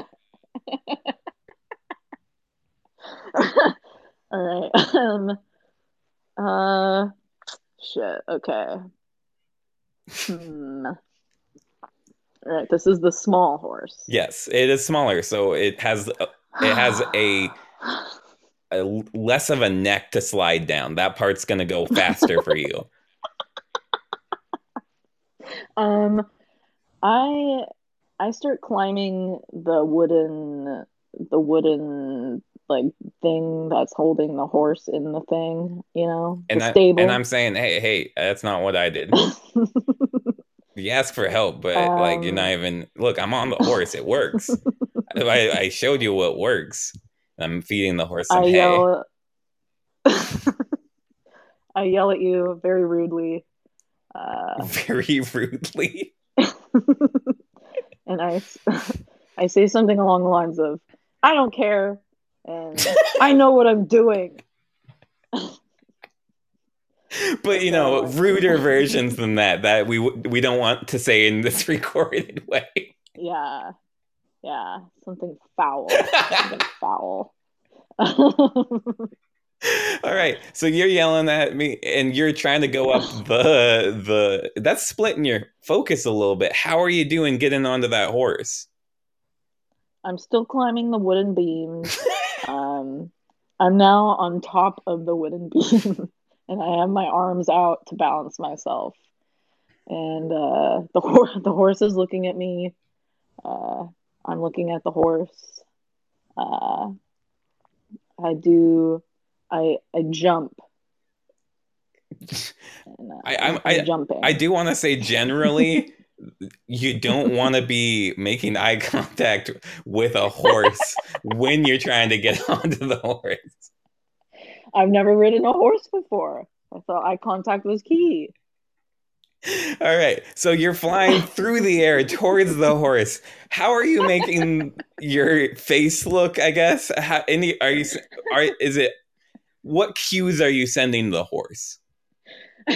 All right. Um. Uh. Shit. Okay. Hmm. All right. This is the small horse. Yes, it is smaller, so it has a, it has a, a l- less of a neck to slide down. That part's gonna go faster for you. Um, I I start climbing the wooden the wooden like thing that's holding the horse in the thing, you know, And the I stable. and I'm saying, hey, hey, that's not what I did. You ask for help, but like you're Um. not even. Look, I'm on the horse. It works. I, I showed you what works. I'm feeding the horse some I hay. yell I yell at you very rudely. Uh, very rudely. and I I say something along the lines of I don't care and I know what I'm doing. But you know, ruder versions than that that we we don't want to say in this recorded way. Yeah. Yeah, something foul. something foul. All right, so you're yelling at me, and you're trying to go up the the. That's splitting your focus a little bit. How are you doing getting onto that horse? I'm still climbing the wooden beams. Um, I'm now on top of the wooden beam, and I have my arms out to balance myself. And uh, the horse, the horse is looking at me. Uh, I'm looking at the horse. Uh, I do. I I jump. And, uh, I- I'm- I'm jumping. I do want to say generally, you don't want to be making eye contact with a horse when you're trying to get onto the horse. I've never ridden a horse before. I thought eye contact was key. All right, so you're flying through the air towards the horse. How are you making your face look? I guess. How, any are you? Are is it? What cues are you sending the horse?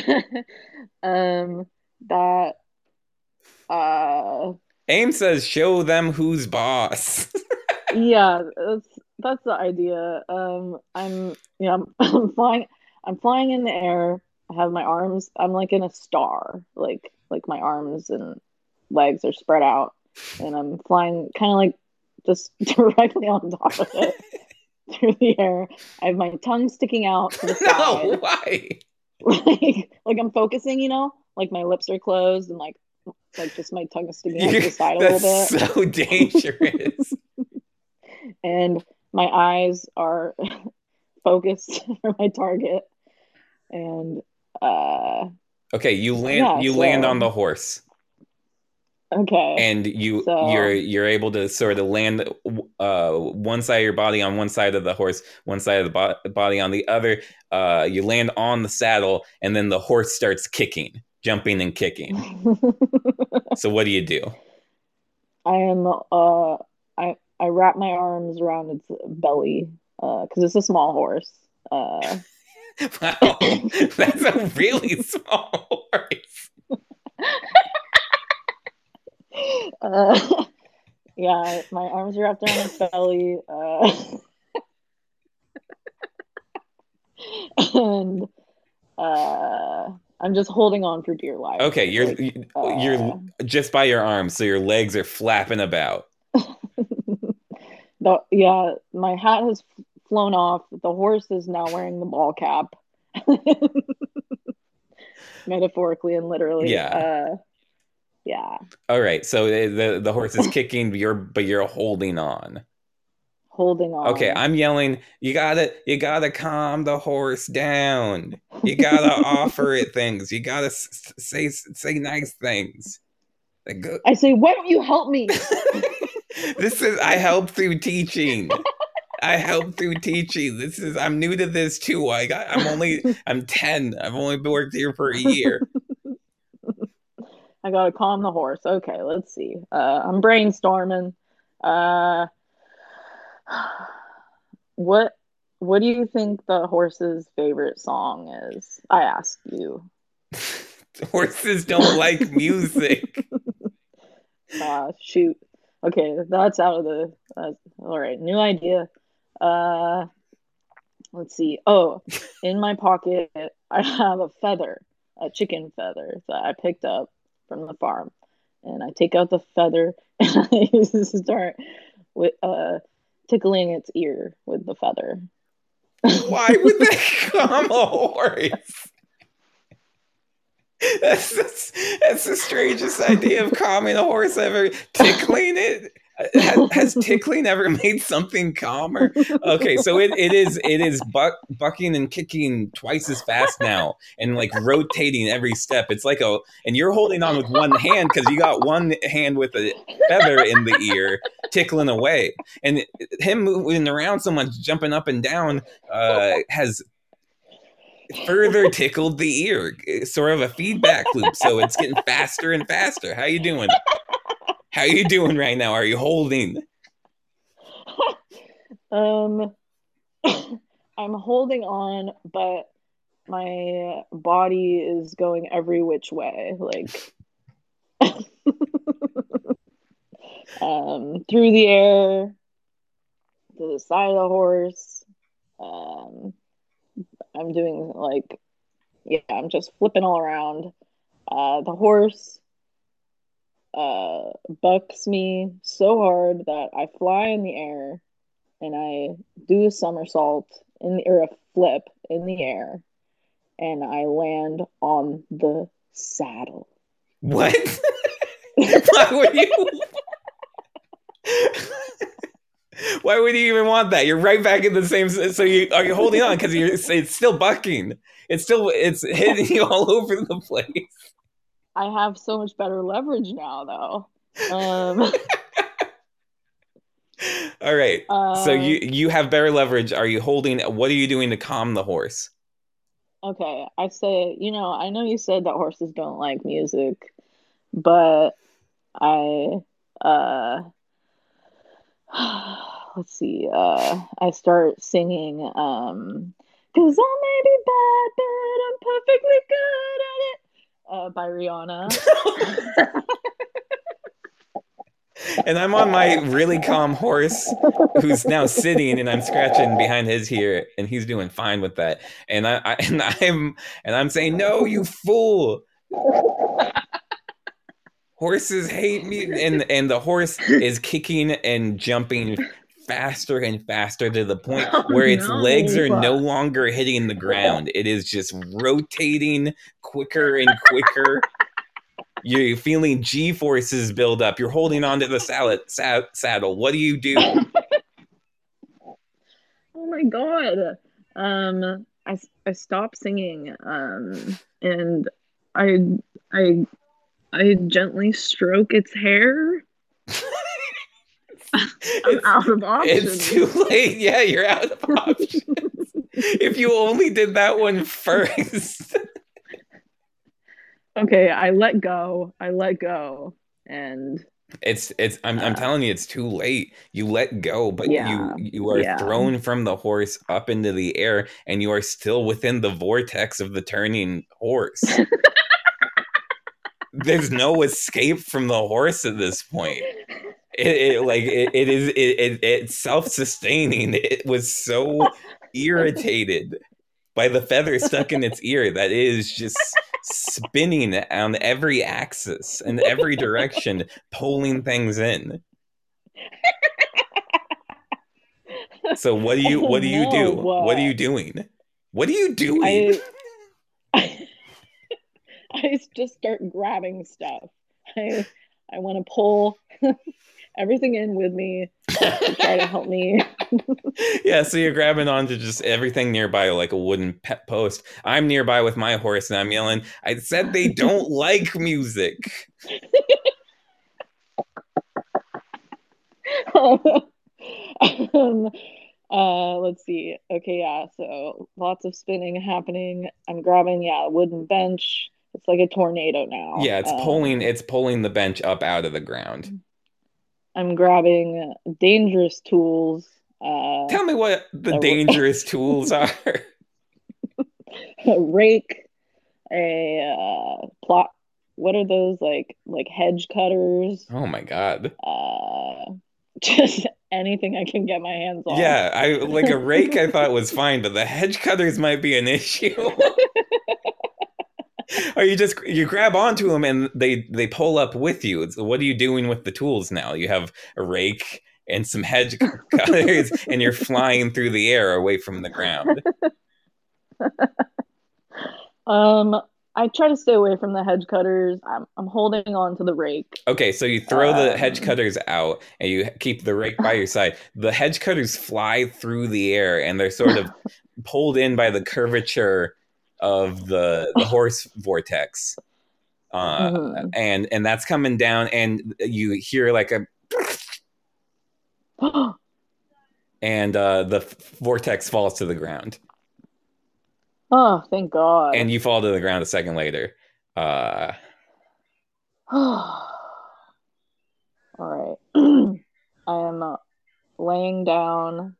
um, that uh, Aim says, "Show them who's boss." yeah, that's that's the idea. Um, I'm yeah, I'm, I'm flying. I'm flying in the air. I have my arms. I'm like in a star. Like like my arms and legs are spread out, and I'm flying kind of like just directly on top of it through the air. I have my tongue sticking out to the no, side. why? like like I'm focusing, you know, like my lips are closed and like like just my tongue is sticking out the side a little bit. so dangerous. and my eyes are focused for my target. And uh okay, you land Yeah, you land on the horse. okay. and you So- you're you're able to sort of land uh one side of your body on one side of the horse one side of the bo- body on the other uh you land on the saddle and then the horse starts kicking jumping and kicking so what do you do I am uh I I wrap my arms around its belly uh cuz it's a small horse. Uh wow. That's a really small horse. Uh yeah, my arms are wrapped around its belly uh and uh I'm just holding on for dear life. okay you're Like, uh, you're just by your arms so your legs are flapping about. The yeah, my hat has flown off. The horse is now wearing the ball cap. Metaphorically and literally. Yeah. Uh, yeah. all right so the the, the horse is kicking but you're but you're holding on Holding on. Okay, I'm yelling. You gotta, you gotta calm the horse down. You gotta offer it things. You gotta s- say say nice things. Like, I say, why don't you help me? this is I help through teaching. I help through teaching. This is I'm new to this too. I got I'm only I'm ten. I've only worked here for a year. I gotta calm the horse. Okay, let's see. Uh, I'm brainstorming. Uh, what What do you think the horse's favorite song is? I ask you. Horses don't like music. Ah, shoot. Okay, that's out of the. Uh, all right, new idea. Uh, let's see. Oh, in my pocket, I have a feather, a chicken feather that I picked up from the farm, and I take out the feather and I start with uh tickling its ear with the feather. Why would that calm a horse? That's, that's that's the strangest idea of calming a horse ever. Tickling it has, tickling ever made something calmer? Okay, so it, it is it is buck, bucking and kicking twice as fast now, and like rotating every step. It's like a and you're holding on with one hand because you got one hand with a feather in the ear, tickling away, and him moving around so much, jumping up and down, uh, has further tickled the ear It's sort of a feedback loop so it's getting faster and faster how you doing how are you doing right now are you holding Um, I'm holding on, but my body is going every which way, like um, through the air, to the side of the horse. Um, I'm doing like, yeah, I'm just flipping all around. Uh, the horse uh, bucks me so hard that I fly in the air and I do a somersault in the or a flip in the air and I land on the saddle. what? Why would you? Why would you even want that? You're right back in the same so you are you holding on? Because you're it's still bucking. It's still it's hitting you all over the place I have so much better leverage now though. Um all right. Uh, so you you have better leverage. Are you holding what are you doing to calm the horse? Okay, I say, you know, I know you said that horses don't like music, but I uh let's see, uh I start singing um Cause I may be bad, but I'm perfectly good at it uh by Rihanna. and I'm on my really calm horse who's now sitting and I'm scratching behind his ear and he's doing fine with that. And I, I and I'm and I'm saying, No, you fool. Horses hate me and and the horse is kicking and jumping faster and faster to the point Oh, where its no. legs are no longer hitting the ground. It is just rotating quicker and quicker. You're feeling G forces build up. You're holding onto the salad, sa- saddle. What do you do? oh my god. Um, I I stop singing. Um, and I I I gently stroke its hair. I'm out of options. It's too late. Yeah, you're out of options. if you only did that one first. okay, I let go. I let go. And it's it's I'm I'm Uh, telling you it's too late. You let go, but Yeah, you you are yeah. thrown from the horse up into the air and you are still within the vortex of the turning horse. There's no escape from the horse at this point. It, it like it, it is it, it it's self-sustaining. It was so irritated by the feather stuck in its ear that it is just spinning on every axis in every direction, pulling things in. So what do you oh, what do you do? No. What are uh, you doing? What are you doing? I I just start grabbing stuff. I I want to pull everything in with me to try to help me. yeah, so you're grabbing onto just everything nearby, like a wooden pet post. I'm nearby with my horse, and I'm yelling. I said they don't like music. um, uh, let's see. Okay, yeah. So lots of spinning happening. I'm grabbing yeah a wooden bench. It's like a tornado now. Yeah, it's Um, pulling. It's pulling the bench up out of the ground. I'm grabbing dangerous tools. Uh, Tell me what the dangerous tools are. a rake, a uh, plot. What are those like like hedge cutters? Oh my god. Uh, just anything I can get my hands on. Yeah, I like a rake. I thought was fine, but the hedge cutters might be an issue. or you just you grab onto them and they they pull up with you. So what are you doing with the tools now? You have a rake and some hedge cutters, and you're flying through the air away from the ground. Um, I try to stay away from the hedge cutters. I'm I'm holding on to the rake. Okay, so you throw the hedge Um. cutters out and you keep the rake by your side. The hedge cutters fly through the air and they're sort of pulled in by the curvature of the, the horse vortex. Uh, Mhm. and and that's coming down and you hear like a and uh, the f- vortex falls to the ground oh, thank God. and you fall to the ground a second later. Uh, All right. I am uh, laying down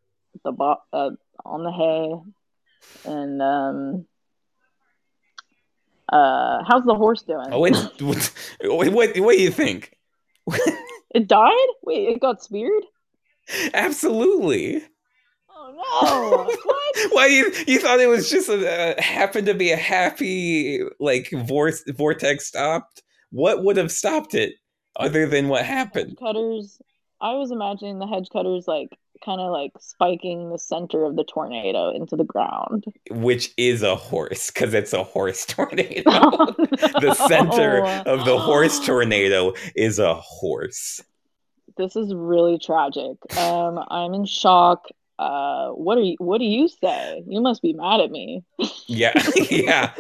the bo- uh, on the hay, and um, uh, how's the horse doing? oh, it's, what, what, what do you think? it died. Wait, it got speared. Absolutely. Oh no! what? Why you you thought it was just a uh, happened to be a happy like vor- vortex stopped? What would have stopped it other than what Hedge happened? cutters. I was imagining the hedge cutters like kind of like spiking the center of the tornado into the ground. Which is a horse because it's a horse tornado. the center of the horse tornado is a horse. This is really tragic. Um, I'm in shock. Uh, what are you? What do you say? You must be mad at me. Yeah, yeah.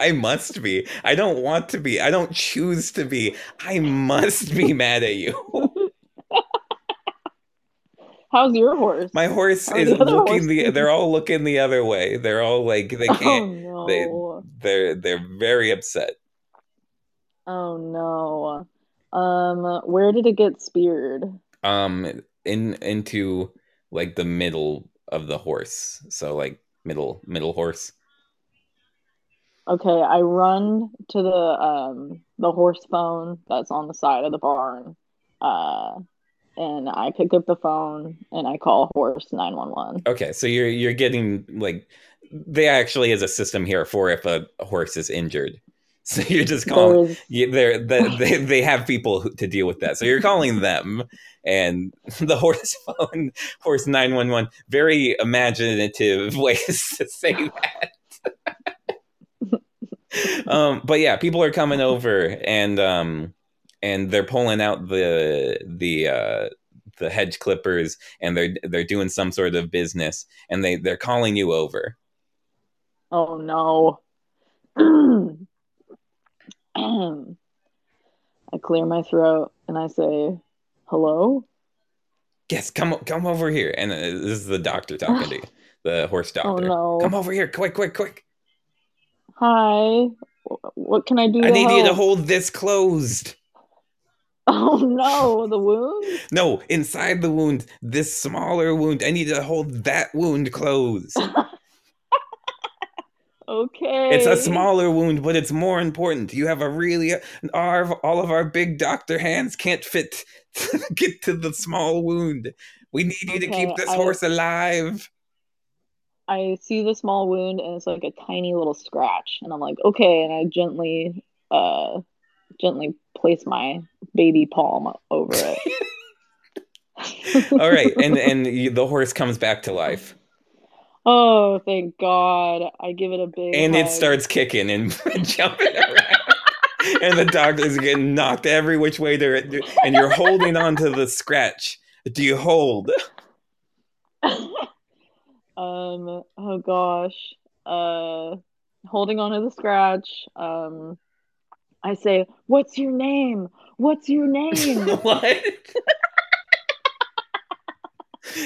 I must be. I don't want to be. I don't choose to be. I must be mad at you. How's your horse? My horse Are is the looking the. They're all looking the other way. They're all like they oh can't. no! they- They're they're very upset. oh no! Um, where did it get speared? Um, in into like the middle of the horse. So like middle middle horse. Okay, I run to the um the horse phone that's on the side of the barn. Uh, and I pick up the phone and I call horse 911. Okay, so you're you're getting like they actually is a system here for if a horse is injured. So you're just calling. Yeah, they're, they they they have people who, to deal with that. So you're calling them, and the horse phone, horse nine one one. Very imaginative ways to say that. um, but yeah, people are coming over and um, and they're pulling out the the uh, the hedge clippers and they're they're doing some sort of business and they they're calling you over. Oh no. I clear my throat and I say, "Hello." Yes, come come over here. And uh, this is the doctor talking to you, the horse Oh doctor. no. Come over here, quick, quick, quick. Hi. What can I do? I need you to hold this closed. Oh no, the wound. No, inside the wound, this smaller wound. I need to hold that wound closed. Okay. It's a smaller wound, but it's more important. You have a really our all of our big doctor hands can't fit to get to the small wound. We need you to keep this I- horse alive. I see the small wound and it's like a tiny little scratch, and I'm like, okay, and I gently, uh, gently place my baby palm over it. All right, and and you, the horse comes back to life, Oh, thank God! I give it a big and it starts kicking and jumping around. And the dog is getting knocked every which way there, and you're holding on to the scratch. Do you hold? um. Oh gosh. Uh, holding on to the scratch. Um, I say, "What's your name? What's your name?" what?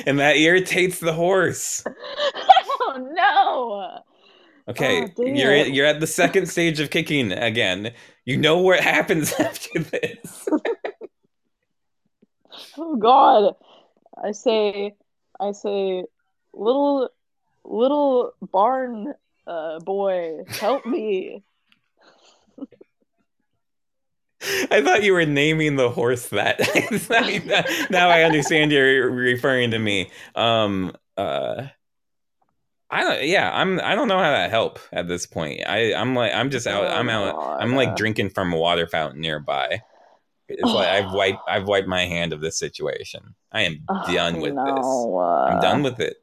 and that irritates the horse. oh no! Okay, Oh, you're it. you're at the second stage of kicking again. You know what happens after this. Oh God! I say, I say, little, little barn uh, boy, help me! I thought you were naming the horse that. now I understand you're referring to me. Um uh I don't yeah, I'm I don't know how to help at this point. I I'm like I'm just out I'm out I'm Oh, like drinking from a water fountain nearby. It's like I've wiped I've wiped my hand of this situation. I am done with this. I'm done with it.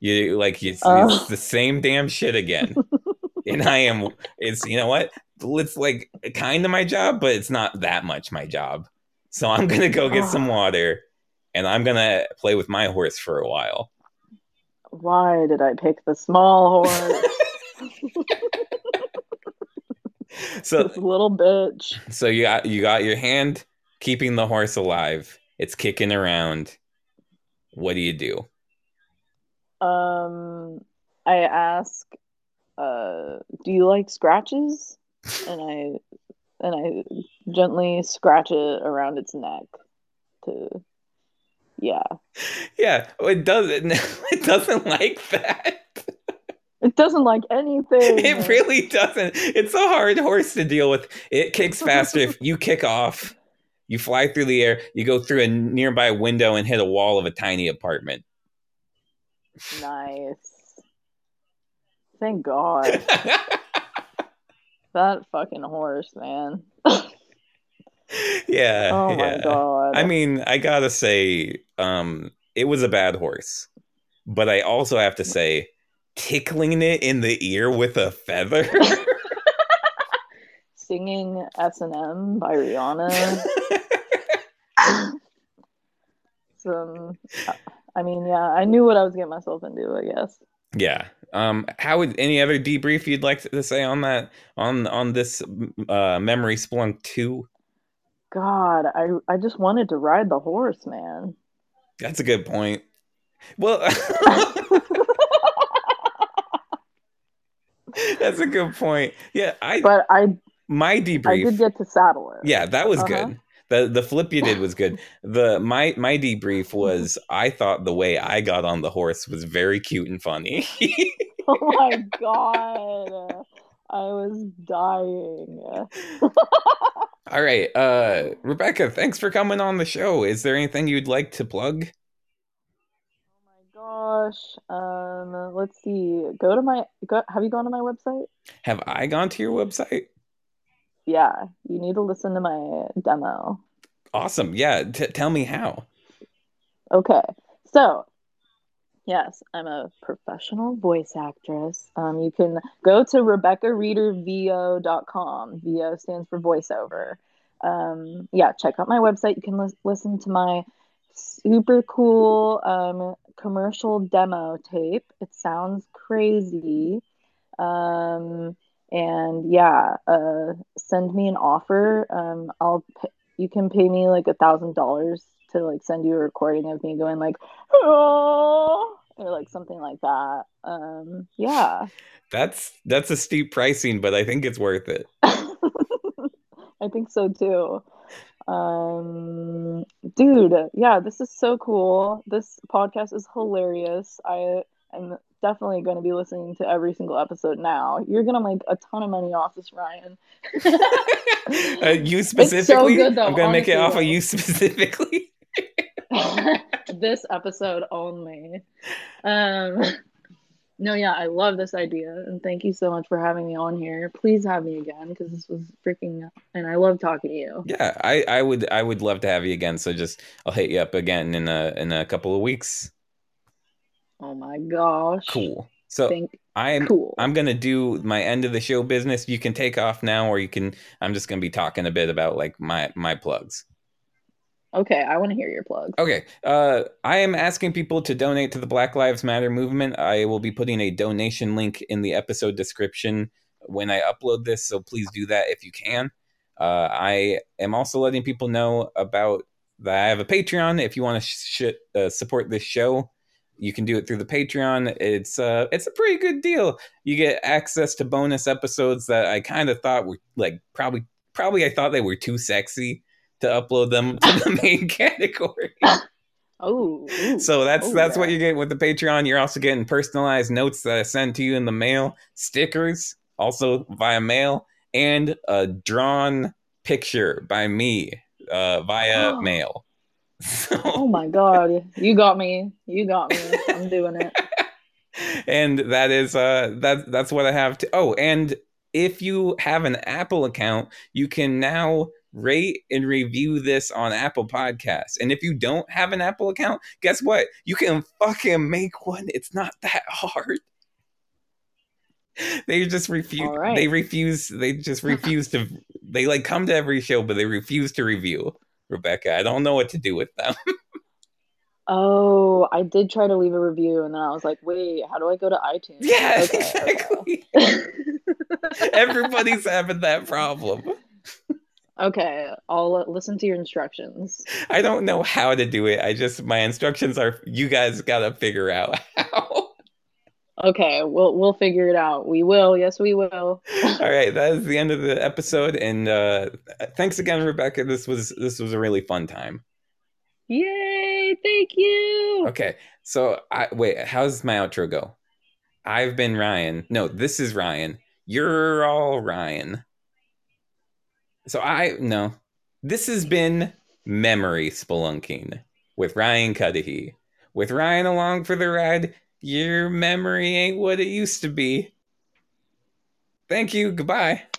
You like it's, Uh. it's the same damn shit again. and I am it's you know what? It's like kind of my job, but it's not that much my job. So I'm gonna go get some water and I'm gonna play with my horse for a while. Why did I pick the small horse? So this little bitch. so you got you got your hand keeping the horse alive. It's kicking around. What do you do? Um, I ask, uh, do you like scratches? And I and I gently scratch it around its neck to yeah. Yeah, it doesn't it doesn't like that. It doesn't like anything. It really doesn't. It's a hard horse to deal with. It kicks faster. if you kick off, you fly through the air, you go through a nearby window and hit a wall of a tiny apartment. nice. Thank God. That fucking horse, man. yeah. Oh yeah. my God. I mean, I gotta say, um, it was a bad horse. But I also have to say, tickling it in the ear with a feather. Singing S and M by Rihanna. Some, I mean, yeah, I knew what I was getting myself into. I guess. yeah. Um, how would any other debrief you'd like to say on that on on this uh memory splunk two? God, I I just wanted to ride the horse, man. That's a good point. Well, that's a good point. Yeah, I but I my debrief. I did get to saddle it. yeah, that was Uh-huh. good. The the flip you did was good. The my my debrief was I thought the way I got on the horse was very cute and funny. Oh my god, I was dying. All right, uh Rebecca, thanks for coming on the show. Is there anything you'd like to plug? Oh my gosh. Um, let's see. Go to my. Go, have you gone to my website? Have I gone to your website? Yeah, you need to listen to my demo. Awesome. Yeah, t- tell me how. Okay, so Yes, I'm a professional voice actress. Um, you can go to RebeccaReaderVO.com. VO stands for voiceover. Um, yeah, check out my website. You can li- listen to my super cool um, commercial demo tape. It sounds crazy. Um, and yeah, uh, send me an offer. Um, I'll p- you can pay me like a thousand dollars to like send you a recording of me going like oh or like something like that. Um, yeah. That's that's a steep pricing, but I think it's worth it. I think so too. Um, dude, yeah, this is so cool. This podcast is hilarious. I am definitely going to be listening to every single episode now. You're going to make a ton of money off this, Ryan. uh, you specifically? So good, though, I'm going to make it off of you specifically. this episode only. Um, no, yeah, I love this idea, and thank you so much for having me on here. Please have me again because this was freaking, and I love talking to you. yeah, I, I would I would love to have you again. So just I'll hit you up again in a in a couple of weeks. Oh my gosh, Cool. So Thank I'm cool. I'm gonna do my end of the show business. You can take off now, or you can. I'm just gonna be talking a bit about like my my plugs. okay, I want to hear your plugs. Okay. Uh, I am asking people to donate to the Black Lives Matter movement. I will be putting a donation link in the episode description when I upload this, so please do that if you can. Uh, I am also letting people know about that I have a Patreon. If you want to sh- uh, support this show, you can do it through the Patreon. It's uh, it's a pretty good deal. You get access to bonus episodes that I kind of thought were like probably probably I thought they were too sexy to upload them to the main category. Oh, ooh. So that's Oh, that's what yeah. you get with the Patreon. You're also getting personalized notes that I send to you in the mail, stickers also via mail, and a drawn picture by me uh, via Oh. mail. So, Oh my god, you got me. You got me. I'm doing it. and that is uh that that's what I have to Oh, and if you have an Apple account, you can now rate and review this on Apple Podcasts. And if you don't have an Apple account, guess what? You can fucking make one. It's not that hard. They just refuse right. they refuse they just refuse to they like come to every show but they refuse to review. Rebecca, I don't know what to do with them. Oh, I did try to leave a review and then I was like, wait, how do I go to iTunes? yeah, Okay, okay. Everybody's having that problem. okay, I'll uh, listen to your instructions. I don't know how to do it. I just my instructions are you guys gotta figure out how. Okay, we'll we'll figure it out. We will. Yes, we will. All right, that is the end of the episode, and uh, thanks again, Rebecca. This was this was a really fun time. Yay! Thank you. Okay, so I wait. How's my outro go? I've been Ryan. No, this is Ryan. You're all Ryan. So I no. This has been memory spelunking with Ryan Cudahy. With Ryan along for the ride, your memory ain't what it used to be. Thank you. Goodbye. Bye.